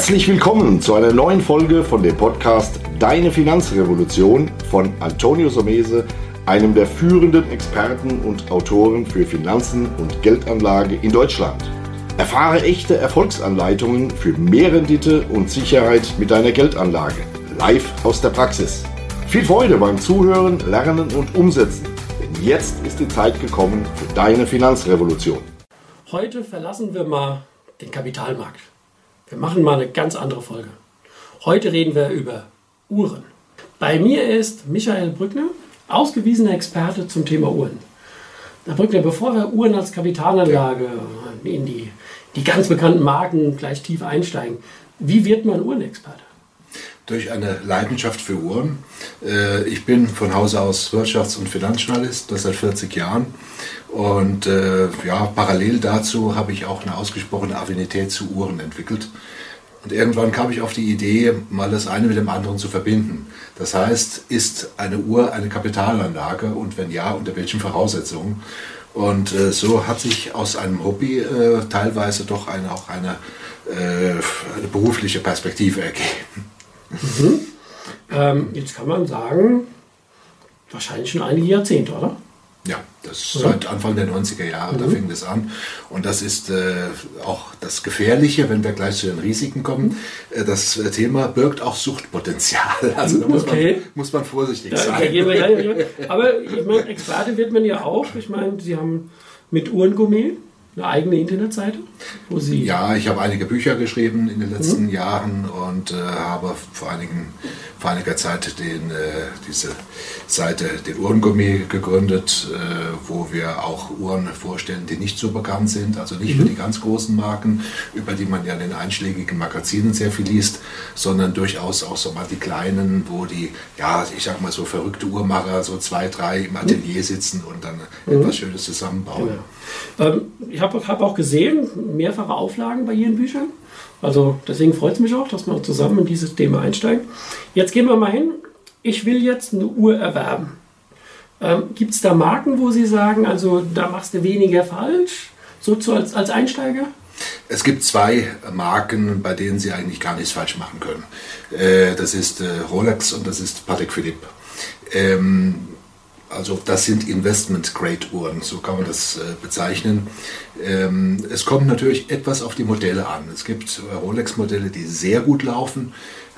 Herzlich willkommen zu einer neuen Folge von dem Podcast Deine Finanzrevolution von Antonio Somese, einem der führenden Experten und Autoren für Finanzen und Geldanlage in Deutschland. Erfahre echte Erfolgsanleitungen für mehr Rendite und Sicherheit mit deiner Geldanlage. Live aus der Praxis. Viel Freude beim Zuhören, Lernen und Umsetzen. Denn jetzt ist die Zeit gekommen für deine Finanzrevolution. Heute verlassen wir mal den Kapitalmarkt. Wir machen mal eine ganz andere Folge. Heute reden wir über Uhren. Bei mir ist Michael Brückner, ausgewiesener Experte zum Thema Uhren. Herr Brückner, bevor wir Uhren als Kapitalanlage in die, die ganz bekannten Marken gleich tief einsteigen, wie wird man Uhrenexperte? Durch eine Leidenschaft für Uhren. Äh, ich bin von Hause aus Wirtschafts- und Finanzjournalist, das seit 40 Jahren. Und äh, ja, parallel dazu habe ich auch eine ausgesprochene Affinität zu Uhren entwickelt. Und irgendwann kam ich auf die Idee, mal das eine mit dem anderen zu verbinden. Das heißt, ist eine Uhr eine Kapitalanlage und wenn ja, unter welchen Voraussetzungen? Und äh, so hat sich aus einem Hobby äh, teilweise doch eine, auch eine, äh, eine berufliche Perspektive ergeben. Mhm. Ähm, jetzt kann man sagen, wahrscheinlich schon einige Jahrzehnte, oder? Ja, das ist seit Anfang der 90er Jahre, mhm. da fing das an. Und das ist äh, auch das Gefährliche, wenn wir gleich zu den Risiken kommen. Äh, das Thema birgt auch Suchtpotenzial. Also da muss, okay. man, muss man vorsichtig sein. Ja, ja, ja. Aber ich meine, Experte wird man ja auch. Ich meine, Sie haben mit Uhrengourmet eine eigene Internetseite? Wo Sie ja, ich habe einige Bücher geschrieben in den letzten mhm. Jahren und äh, habe vor, einigen, vor einiger Zeit den, äh, diese Seite, den Uhrengummi gegründet, äh, wo wir auch Uhren vorstellen, die nicht so bekannt sind, also nicht mhm. für die ganz großen Marken, über die man ja in den einschlägigen Magazinen sehr viel liest, sondern durchaus auch so mal die kleinen, wo die, ja, ich sag mal so verrückte Uhrmacher, so zwei, drei im Atelier sitzen und dann mhm. etwas Schönes zusammenbauen. Genau. Ähm, ich habe hab auch gesehen, mehrfache Auflagen bei Ihren Büchern. Also deswegen freut es mich auch, dass wir zusammen in dieses Thema einsteigen. Jetzt gehen wir mal hin ich will jetzt eine Uhr erwerben. Ähm, Gibt es da Marken, wo Sie sagen, also da machst du weniger falsch, so zu, als, als Einsteiger? Es gibt zwei Marken, bei denen Sie eigentlich gar nichts falsch machen können. Äh, das ist äh, Rolex und das ist Patek Philippe. Also das sind Investment-Grade-Uhren, so kann man das äh, bezeichnen. Ähm, es kommt natürlich etwas auf die Modelle an. Es gibt Rolex-Modelle, die sehr gut laufen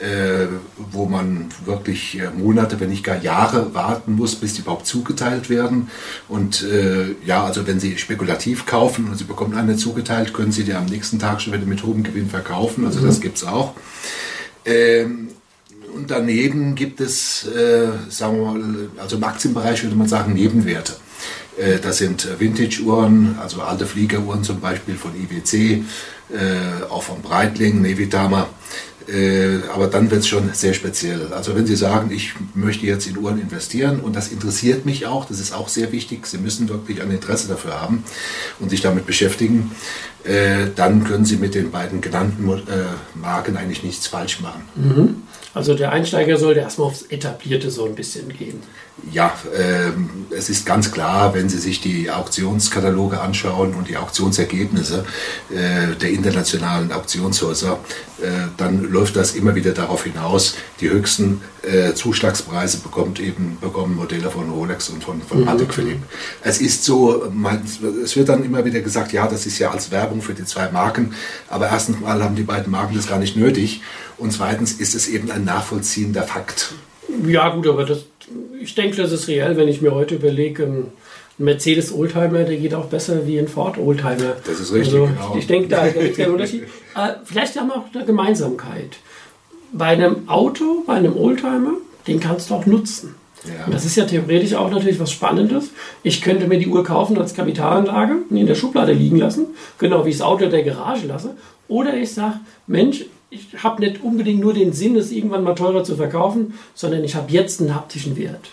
äh, wo man wirklich äh, Monate, wenn nicht gar Jahre warten muss, bis die überhaupt zugeteilt werden. Und äh, ja, also wenn Sie spekulativ kaufen und Sie bekommen eine zugeteilt, können Sie die am nächsten Tag schon wieder mit hohem Gewinn verkaufen. Also mhm. das gibt es auch. Ähm, und daneben gibt es, äh, sagen wir mal, also im Aktienbereich würde man sagen, Nebenwerte. Äh, das sind Vintage-Uhren, also alte Fliegeruhren zum Beispiel von IWC, äh, auch von Breitling, Nevitama. Äh, aber dann wird es schon sehr speziell. Also wenn Sie sagen, ich möchte jetzt in Uhren investieren und das interessiert mich auch, das ist auch sehr wichtig, Sie müssen wirklich ein Interesse dafür haben und sich damit beschäftigen, äh, dann können Sie mit den beiden genannten äh, Marken eigentlich nichts falsch machen. Mhm. Also der Einsteiger sollte erstmal aufs Etablierte so ein bisschen gehen. Ja, äh, es ist ganz klar, wenn Sie sich die Auktionskataloge anschauen und die Auktionsergebnisse äh, der internationalen Auktionshäuser, äh, dann läuft das immer wieder darauf hinaus, die höchsten äh, Zuschlagspreise bekommt eben, bekommen Modelle von Rolex und von, von mhm. Patek Philippe. Es ist so, man, es wird dann immer wieder gesagt, ja, das ist ja als Werbung für die zwei Marken, aber erstens mal haben die beiden Marken das gar nicht nötig und zweitens ist es eben ein nachvollziehender Fakt. Ja gut, aber das, ich denke, das ist reell, wenn ich mir heute überlege, Mercedes Oldtimer, der geht auch besser wie ein Ford Oldtimer. Das ist richtig, also, genau. Ich, denke, da gibt es keinen Unterschied. Äh, vielleicht haben wir auch eine Gemeinsamkeit. Bei einem Auto, bei einem Oldtimer, den kannst du auch nutzen. Ja. Das ist ja theoretisch auch natürlich was Spannendes. Ich könnte mir die Uhr kaufen als Kapitalanlage und in der Schublade liegen lassen, genau wie ich das Auto in der Garage lasse. Oder ich sage, Mensch, ich habe nicht unbedingt nur den Sinn, es irgendwann mal teurer zu verkaufen, sondern ich habe jetzt einen haptischen Wert.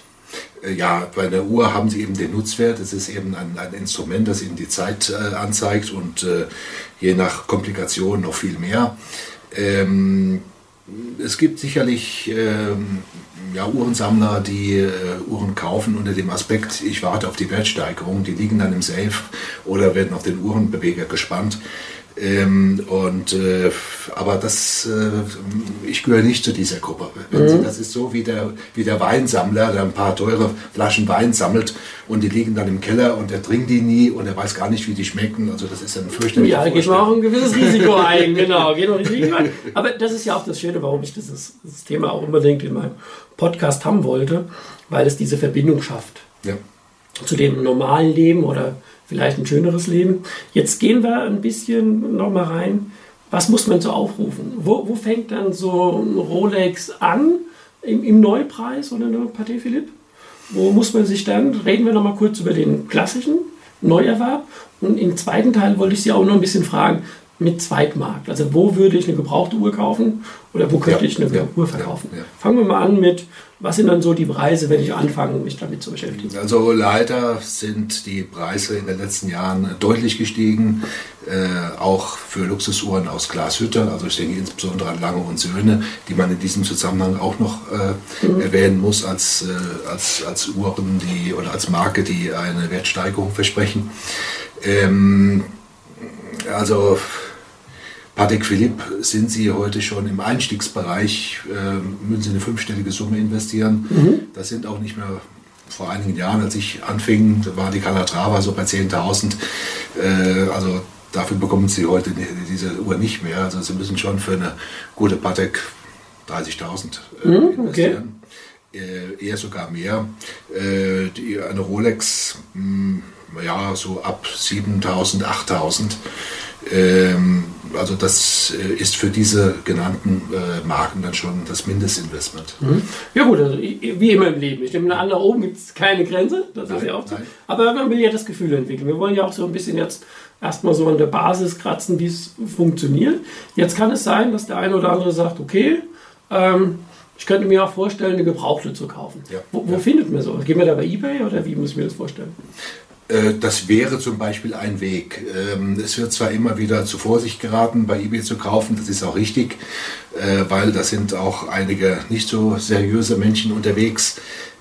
Äh, ja, bei der Uhr haben sie eben den Nutzwert. Es ist eben ein, ein Instrument, das ihnen die Zeit äh, anzeigt und äh, je nach Komplikation noch viel mehr. Ähm, es gibt sicherlich ähm, ja, Uhrensammler, die äh, Uhren kaufen unter dem Aspekt, ich warte auf die Wertsteigerung, die liegen dann im Safe oder werden auf den Uhrenbeweger gespannt. Ähm, und, äh, aber das, äh, ich gehöre nicht zu dieser Gruppe. Mhm. Sie, das ist so wie der, wie der Weinsammler, der ein paar teure Flaschen Wein sammelt und die liegen dann im Keller und er trinkt die nie und er weiß gar nicht, wie die schmecken. Also das ist ein fürchterlich. Ja, da geht man auch ein gewisses Risiko ein, genau. Geht auch Risiko ein. Aber das ist ja auch das Schöne, warum ich dieses, dieses Thema auch unbedingt in meinem Podcast haben wollte, weil es diese Verbindung schafft. Ja. Zu dem normalen Leben oder vielleicht ein schöneres Leben. Jetzt gehen wir ein bisschen nochmal rein. Was muss man so aufrufen? Wo, wo fängt dann so ein Rolex an im, im Neupreis oder eine Patek Philippe? Wo muss man sich dann, reden wir nochmal kurz über den klassischen Neuerwerb. Und im zweiten Teil wollte ich Sie auch noch ein bisschen fragen, mit Zweitmarkt. Also wo würde ich eine gebrauchte Uhr kaufen oder wo könnte ja, ich eine ja, Uhr verkaufen? Ja, Fangen wir mal an mit, was sind dann so die Preise, wenn ich anfange, mich damit zu beschäftigen? Also leider sind die Preise in den letzten Jahren deutlich gestiegen, äh, auch für Luxusuhren aus Glashütte. Also ich denke insbesondere an Lange und Söhne, die man in diesem Zusammenhang auch noch äh, mhm. erwähnen muss als, äh, als, als Uhren die, oder als Marke, die eine Wertsteigerung versprechen. Ähm, also Patek Philippe sind Sie heute schon im Einstiegsbereich, äh, müssen Sie eine fünfstellige Summe investieren. Mhm. Das sind auch nicht mehr vor einigen Jahren, als ich anfing, da war die Calatrava so bei 10.000. Äh, also dafür bekommen Sie heute diese Uhr nicht mehr. Also Sie müssen schon für eine gute Patek 30.000 äh, mhm, investieren. Okay. Äh, eher sogar mehr. Äh, die, eine Rolex, mh, hm, ja, so ab 7.000, 8.000. Ähm, also das äh, ist für diese genannten äh, Marken dann schon das Mindestinvestment. Mhm. Ja gut, also wie immer im Leben. Ich nehme an, da oben gibt es keine Grenze, das nein, ist ja auch so. Aber man will ja das Gefühl entwickeln. Wir wollen ja auch so ein bisschen jetzt erstmal so an der Basis kratzen, wie es funktioniert. Jetzt kann es sein, dass der eine oder andere sagt, okay, ähm, ich könnte mir auch vorstellen, eine Gebrauchte zu kaufen. Ja, wo, wo ja. findet man so? Gehen wir da bei eBay oder wie muss ich mir das vorstellen? Äh, das wäre zum Beispiel ein Weg. Ähm, es wird zwar immer wieder zu Vorsicht geraten, bei eBay zu kaufen, das ist auch richtig, äh, weil da sind auch einige nicht so seriöse Menschen unterwegs.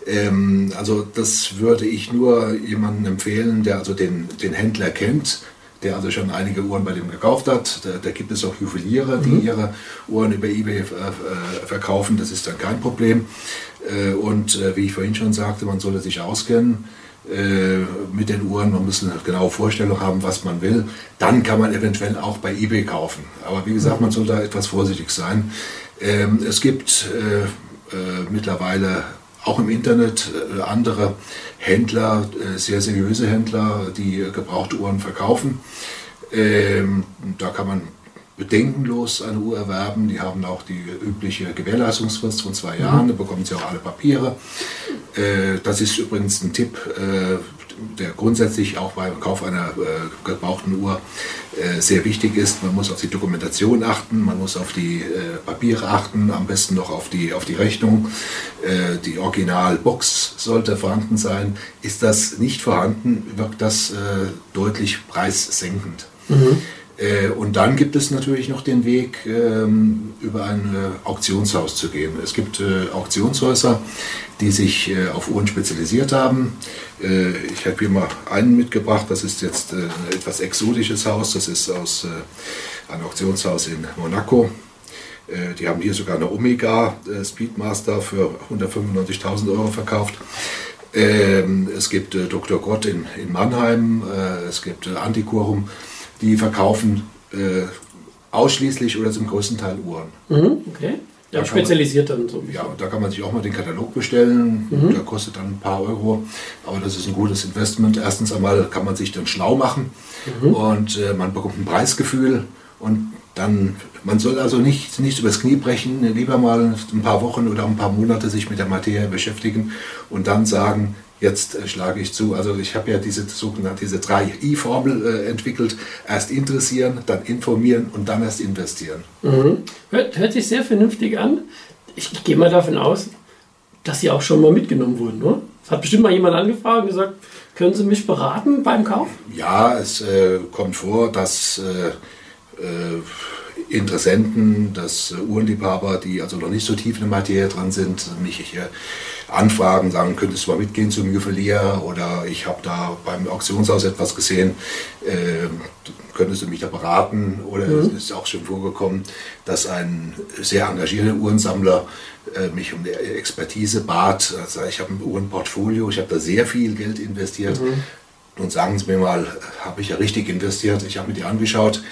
Ähm, also das würde ich nur jemandem empfehlen, der also den, den Händler kennt, der also schon einige Uhren bei dem gekauft hat. Da, da gibt es auch Juweliere, die mhm. ihre Uhren über eBay äh, verkaufen, das ist dann kein Problem. und wie ich vorhin schon sagte, man sollte sich auskennen mit den Uhren, man muss eine genaue Vorstellung haben, was man will. Dann kann man eventuell auch bei eBay kaufen. Aber wie gesagt, man soll da etwas vorsichtig sein. Ähm, es gibt äh, äh, mittlerweile auch im Internet andere Händler, sehr seriöse Händler, die gebrauchte Uhren verkaufen. Ähm, da kann man bedenkenlos eine Uhr erwerben. Die haben auch die übliche Gewährleistungsfrist von zwei Jahren. Da bekommen sie auch alle Papiere. Äh, das ist übrigens ein Tipp, äh, der grundsätzlich auch beim Kauf einer äh, gebrauchten Uhr sehr wichtig ist. Man muss auf die Dokumentation achten, man muss auf die Papiere achten, am besten noch auf die, auf die Rechnung. Die Originalbox sollte vorhanden sein. Ist das nicht vorhanden, wirkt das deutlich preissenkend. Mhm. Äh, und dann gibt es natürlich noch den Weg, ähm, über ein äh, Auktionshaus zu gehen. Es gibt äh, Auktionshäuser, die sich auf Uhren spezialisiert haben. Ich habe hier mal einen mitgebracht, das ist jetzt ein etwas exotisches Haus, das ist aus einem Auktionshaus in Monaco. Die haben hier sogar eine Omega Speedmaster für 195.000 Euro verkauft. Ähm, es gibt Dr. Gott in Mannheim, es gibt Antiquorum die verkaufen äh, ausschließlich oder zum größten Teil Uhren. Mhm, okay. Ja, da spezialisiert man, dann so. Ja, da kann man sich auch mal den Katalog bestellen. Mhm. Der kostet dann ein paar Euro. Aber das ist ein gutes Investment. Erstens einmal kann man sich dann schlau machen mhm. und äh, man bekommt ein Preisgefühl. Und dann, man soll also nicht, nicht übers Knie brechen, lieber mal ein paar Wochen oder ein paar Monate sich mit der Materie beschäftigen und dann sagen, jetzt äh, schlage ich zu. Also ich habe ja diese sogenannte diese 3i-Formel äh, entwickelt. Erst interessieren, dann informieren und dann erst investieren. Mhm. Hört, hört sich sehr vernünftig an. Ich, ich gehe mal davon aus, dass Sie auch schon mal mitgenommen wurden, oder? Es hat bestimmt mal jemand angefragt und gesagt, können Sie mich beraten beim Kauf? Ja, es äh, kommt vor, dass äh, Interessenten, dass äh, Uhrenliebhaber, die also noch nicht so tief in der Materie dran sind, mich hier anfragen, sagen, könntest du mal mitgehen zum Juwelier oder ich habe da beim Auktionshaus etwas gesehen, äh, könntest du mich da beraten oder mhm. es ist auch schon vorgekommen, dass ein sehr engagierter Uhrensammler äh, mich um eine Expertise bat. Also ich habe ein Uhrenportfolio, ich habe da sehr viel Geld investiert. Mhm. Und sagen Sie mir mal, habe ich ja richtig investiert? Ich habe mir die angeschaut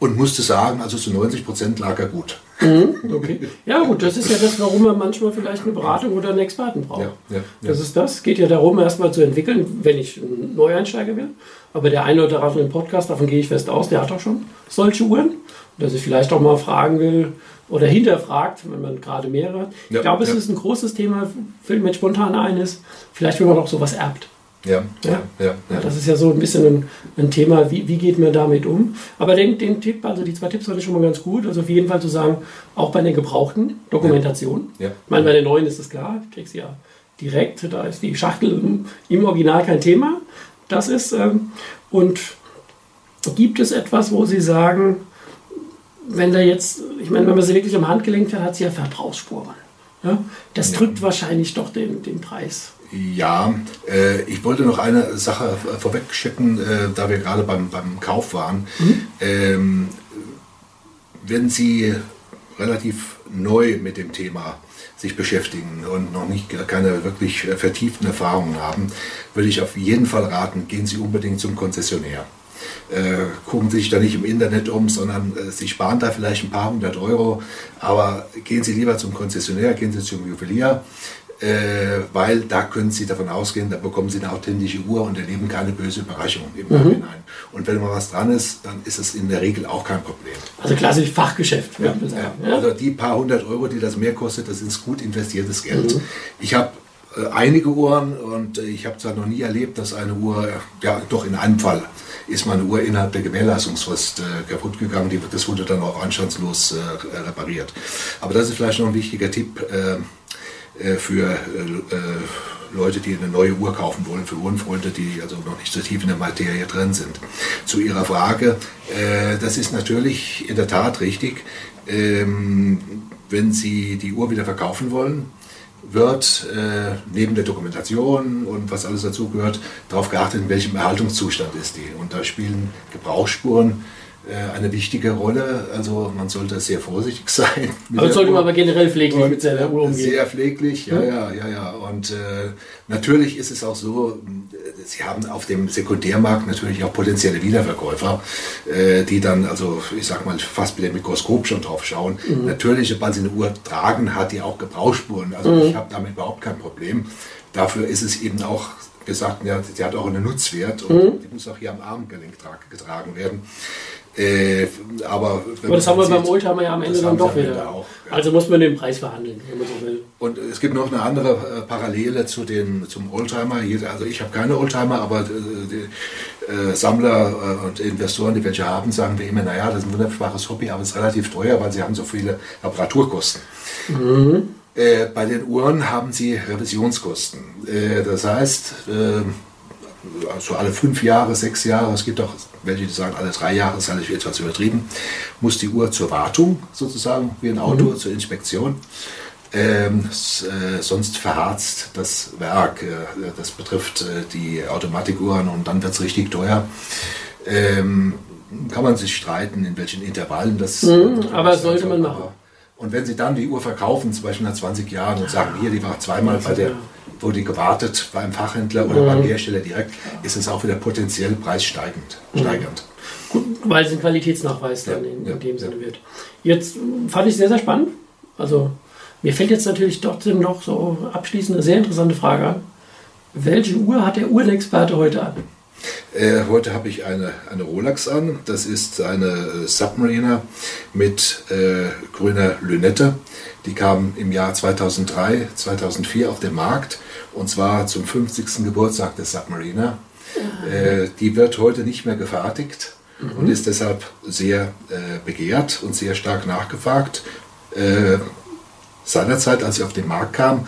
und musste sagen, also zu 90 Prozent lag er gut. Mhm, okay. Ja gut, das ist ja das, warum man manchmal vielleicht eine Beratung oder einen Experten braucht. Ja, ja, ja. Das ist das. Geht ja darum, erstmal zu entwickeln, wenn ich ein Neueinsteiger will. Aber der eine oder andere im Podcast, davon gehe ich fest aus, der hat auch schon solche Uhren. Dass ich vielleicht auch mal fragen will oder hinterfragt, wenn man gerade mehrere hat. Ich glaube, es ist ein großes Thema, fällt mir spontan ein, ist, vielleicht wenn man auch sowas erbt. Ja, ja, ja, ja, Das ist ja so ein bisschen ein, ein Thema, wie, wie geht man damit um. Aber den, den Tipp, also die zwei Tipps ich schon mal ganz gut. Also auf jeden Fall zu sagen, auch bei den gebrauchten Dokumentation. Ja. Ich meine, bei den neuen ist es klar, ich kriege sie ja direkt, da ist die Schachtel im Original kein Thema. Das ist, ähm, und gibt es etwas, wo Sie sagen, wenn da jetzt, ich meine, wenn man sie wirklich am Handgelenk hat, hat sie ja Verbrauchsspuren. Ja? Das drückt wahrscheinlich doch den, den Preis ja, äh, ich wollte noch eine Sache vorweg schicken, äh, da wir gerade beim, beim Kauf waren. Mhm. Ähm, wenn Sie relativ neu mit dem Thema sich beschäftigen und noch nicht keine wirklich vertieften Erfahrungen haben, würde ich auf jeden Fall raten, gehen Sie unbedingt zum Konzessionär. Äh, gucken Sie sich da nicht im Internet um, sondern äh, Sie sparen da vielleicht ein paar hundert Euro, aber gehen Sie lieber zum Konzessionär, gehen Sie zum Juwelier, äh, weil da können Sie davon ausgehen, da bekommen Sie eine authentische Uhr und erleben keine böse Überraschung im mhm. Nachhinein. Und wenn mal was dran ist, dann ist es in der Regel auch kein Problem. Also klassisch Fachgeschäft, ja, ja. Also die paar hundert Euro, die das mehr kostet, das ist gut investiertes Geld. Mhm. Ich habe äh, einige Uhren und äh, ich habe zwar noch nie erlebt, dass eine Uhr, ja doch in einem Fall, ist meine Uhr innerhalb der Gewährleistungsfrist äh, kaputt gegangen. Die, das wurde dann auch anstandslos äh, repariert. Aber das ist vielleicht noch ein wichtiger Tipp. Äh, äh, für äh, äh, Leute, die eine neue Uhr kaufen wollen, für Uhrenfreunde, die also noch nicht so tief in der Materie drin sind. Zu Ihrer Frage, das ist natürlich in der Tat richtig. Ähm, wenn Sie die Uhr wieder verkaufen wollen, wird äh, neben der Dokumentation und was alles dazugehört, darauf geachtet, in welchem Erhaltungszustand ist die. Und da spielen Gebrauchsspuren äh, eine wichtige Rolle. Also man sollte sehr vorsichtig sein. Aber sollte man aber generell pfleglich mit seiner Uhr umgehen. Sehr pfleglich, ja, ja, ja, ja. Und äh, natürlich ist es auch so, Sie haben auf dem Sekundärmarkt natürlich auch potenzielle Wiederverkäufer, äh, die dann, also ich sag mal, fast mit dem Mikroskop schon drauf schauen. Mhm. Natürlich, sobald sie eine Uhr tragen, hat die auch Gebrauchsspuren. Also mhm. ich habe damit überhaupt kein Problem. Dafür ist es eben auch gesagt, ja, sie hat auch einen Nutzwert und mhm. die muss auch hier am Armgelenk getragen werden. Äh, aber, aber das haben wir beim Oldtimer ja am Ende dann doch wieder. Auch, ja. Also muss man den Preis verhandeln, wenn man so will. Und es gibt noch eine andere äh, Parallele zu den, zum Oldtimer. Also ich habe keine Oldtimer, aber äh, die, äh, Sammler und Investoren, die welche haben, sagen wir immer, naja, das ist ein wunderbares Hobby, aber es ist relativ teuer, weil sie haben so viele Reparaturkosten. Mhm. Äh, bei den Uhren haben sie Revisionskosten. das heißt, so alle fünf Jahre, sechs Jahre, es gibt auch welche, die sagen, alle drei Jahre, das ist alles etwas übertrieben, muss die Uhr zur Wartung sozusagen, wie ein Auto, mhm. zur Inspektion. Ähm, äh, sonst verharzt das Werk. Äh, das betrifft äh, die Automatikuhren und dann wird es richtig teuer. Ähm, kann man sich streiten, in welchen Intervallen das. Mhm, aber sollte man machen. Und wenn Sie dann die Uhr verkaufen, zum Beispiel nach 20 Jahren und sagen, hier, die war zweimal bei der wurde die gewartet beim Fachhändler oder mhm. beim Hersteller direkt, ist es auch wieder potenziell preissteigend. Mhm. Gut, weil es ein Qualitätsnachweis dann ja, in, in, dem ja. Sinne wird. Jetzt fand ich sehr, sehr spannend. Also mir fällt jetzt natürlich trotzdem noch so abschließend eine sehr interessante Frage an. Welche Uhr hat der Uhrenexperte heute an? Äh, heute habe ich eine, eine Rolex an. Das ist eine äh, Submariner mit äh, grüner Lünette. Die kam im Jahr 2003, 2004 auf den Markt und zwar zum 50. Geburtstag des Submariner. Äh, die wird heute nicht mehr gefertigt mhm. und ist deshalb sehr äh, begehrt und sehr stark nachgefragt. Äh, seinerzeit, als sie auf den Markt kam,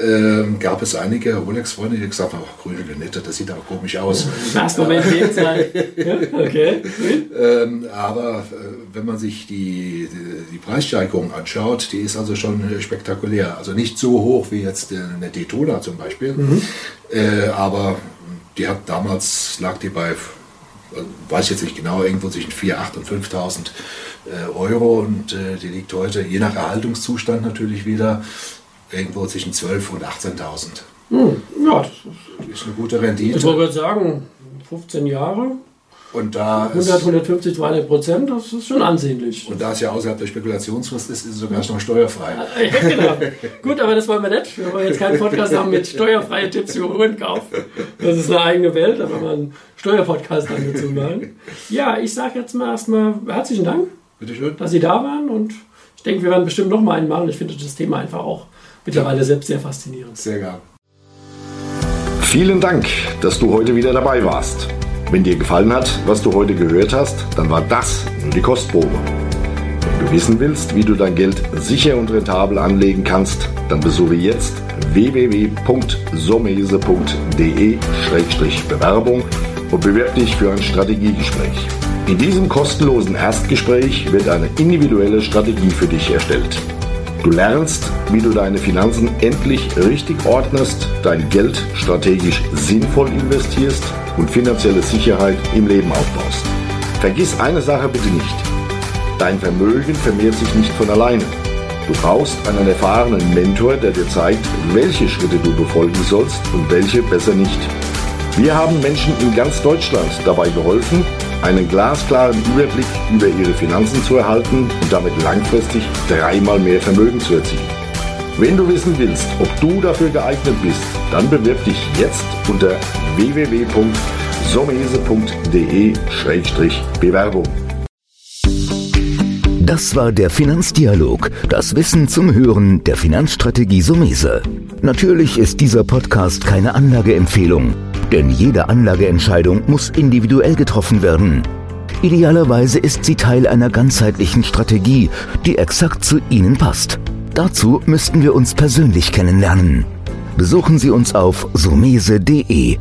ähm, gab es einige Rolex-Freunde, die gesagt haben, grüne Lünette, das sieht aber komisch aus. Was, Moment, okay. ähm, aber äh, wenn man sich die, die, die, Preissteigerung anschaut, die ist also schon äh, spektakulär. Also nicht so hoch wie jetzt eine Daytona zum Beispiel, mhm. äh, aber die hat damals, lag die bei, weiß ich jetzt nicht genau, irgendwo zwischen 4.000, 8.000 und 5.000 äh, Euro und äh, die liegt heute, je nach Erhaltungszustand natürlich wieder, irgendwo zwischen 12.000 und 18.000. Hm, ja, das ist eine gute Rendite. Ich wollte sagen, 15 Jahre. Und da 100, 150, 200 Prozent, das ist schon ansehnlich. Und da es ja außerhalb der Spekulationsfrist ist, ist es sogar noch steuerfrei. Ja, genau. Gut, aber das wollen wir nicht. Wir wollen jetzt keinen Podcast haben mit steuerfreien Tipps für Uhrenkauf. Das ist eine eigene Welt, wollen wir einen Steuerpodcast dazu machen. Ja, ich sage jetzt mal erstmal herzlichen Dank, Bitte dass Sie da waren und ich denke, wir werden bestimmt noch mal einen machen. Ich finde das Thema einfach auch mittlerweile selbst sehr faszinierend. Sehr gern. Vielen Dank, dass du heute wieder dabei warst. Wenn dir gefallen hat, was du heute gehört hast, dann war das nur die Kostprobe. Wenn du wissen willst, wie du dein Geld sicher und rentabel anlegen kannst, dann besuche jetzt www.somese.de-bewerbung und bewirb dich für ein Strategiegespräch. In diesem kostenlosen Erstgespräch wird eine individuelle Strategie für dich erstellt. Du lernst, wie du deine Finanzen endlich richtig ordnest, dein Geld strategisch sinnvoll investierst und finanzielle Sicherheit im Leben aufbaust. Vergiss eine Sache bitte nicht. Dein Vermögen vermehrt sich nicht von alleine. Du brauchst einen erfahrenen Mentor, der dir zeigt, welche Schritte du befolgen sollst und welche besser nicht. Wir haben Menschen in ganz Deutschland dabei geholfen, einen glasklaren Überblick über ihre Finanzen zu erhalten und damit langfristig dreimal mehr Vermögen zu erzielen. Wenn du wissen willst, ob du dafür geeignet bist, dann bewirb dich jetzt unter www.somese.de-bewerbung. Das war der Finanzdialog, das Wissen zum Hören der Finanzstrategie Sumese. Natürlich ist dieser Podcast keine Anlageempfehlung. Denn jede Anlageentscheidung muss individuell getroffen werden. Idealerweise ist sie Teil einer ganzheitlichen Strategie, die exakt zu Ihnen passt. Dazu müssten wir uns persönlich kennenlernen. Besuchen Sie uns auf sumese.de